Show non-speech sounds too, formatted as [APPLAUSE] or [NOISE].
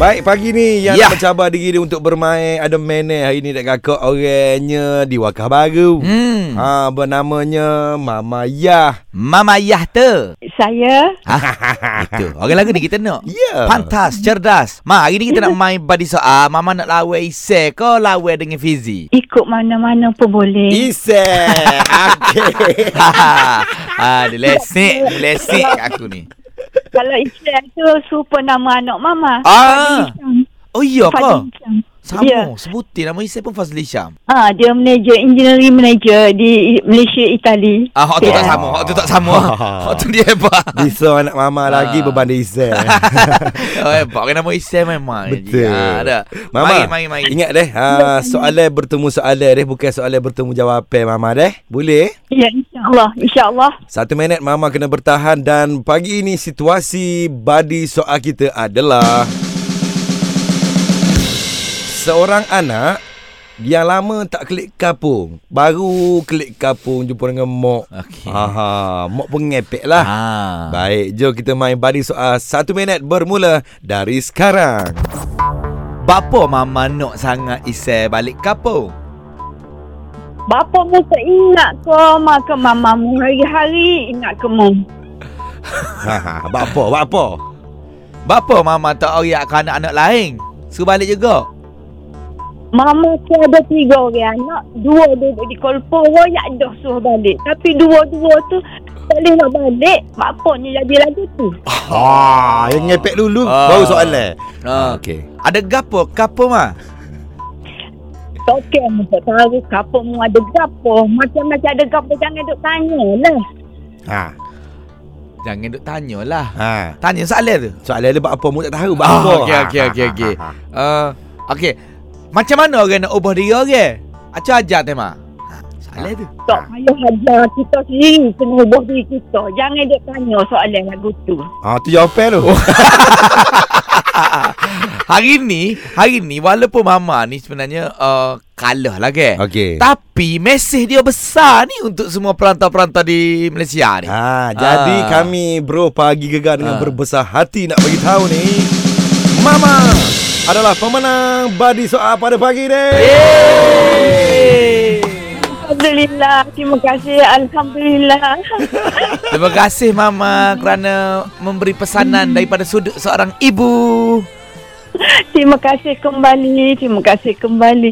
Baik pagi ni yang Ya. nak mencabar diri dia untuk bermain ada manner hari ni dekat kakak orangnya di Wakah Baru. Hmm. Ha bernamanya Mama Yah. Mama Yah tu. Saya Ah, [LAUGHS] itu. Orang lagu ni kita nak. Ya. Pantas, cerdas. Ma, hari ni kita nak main body soal. Mama nak lawan Isai ke lawan dengan Fizi? ikut mana-mana pun boleh. Ise. Okey. [LAUGHS] [LAUGHS] ah, dia lesik. Dia lesik kat aku ni. Kalau Islam tu super nama anak mama. Ah. Oh iya ke? Sama. Ya. Sebutin nama Isai pun Fazli Syam. Ah, dia manager engineering manager di Malaysia Itali. Ah, hak tu tak sama. Hak tu tak sama. Hak tu dia hebat. Bisa anak mama lagi Ah. berbanding Ise. [LAUGHS] oh, hebat. Orang nama Isai memang. Betul. Ah, ada. Mama, Mari, mari, mari. ingat deh, ha, soalan bertemu soalan deh, bukan soalan bertemu jawapan Mama deh. Boleh? Ya, insyaAllah. InsyaAllah. Satu minit Mama kena bertahan dan pagi ini situasi badi soal kita adalah seorang anak yang lama tak klik kapung. Baru klik kapung jumpa dengan mak. Okey. Aha, mak pun ngepek lah. Ah. Baik, jom kita main badi soal satu minit bermula dari sekarang. Bapa mama nak sangat Isai balik kapung? Bapa mu tak ingat ke maka mamamu hari-hari ingat ke mu. Ha, ha, buat apa? Buat apa? Bapa mama tak oriak ke anak-anak lain? Suruh balik juga. Mama tu ada tiga orang anak. Dua duduk di kolpo. Royak dah suruh balik. Tapi dua-dua tu tak boleh nak balik. Bapanya jadi lagu tu. Ah, yang ngepek dulu Ah. baru soalan. Ah. Okey. Ada gapo? Kapo mah? Okey, tak tahu kapur mu ada gapo. Macam-macam ada gapo. Jangan duk tanya lah. Ha. Jangan duk tanyalah. Ha. Tanya soalan tu. Soalan dia buat apa? Mu tak tahu buat Ah, apa. okey, okey, okey, okey. Ha, ha, ha. Uh, okey. Macam mana orang nak ubah diri orang? Acu ajar tema. Ha, soalan tu. Tak payah hajar kita sendiri. Kena ubah diri kita. Jangan duk tanya soalan lagu tu. Ah, tu jawapan tu. [LAUGHS] hari ni, hari ni walaupun mama ni sebenarnya uh, kalah lah ke. Okey. Tapi mesej dia besar ni untuk semua perantau-perantau di Malaysia ni. Ha, jadi Ah. kami bro pagi gegar dengan Ah. berbesar hati nak bagi tahu ni. Mama adalah pemenang badi soal pada pagi ni. Yeay. Alhamdulillah. Terima kasih. Alhamdulillah. [LAUGHS] Terima kasih Mama kerana memberi pesanan daripada sudut seorang ibu. Terima kasih kembali. Terima kasih kembali.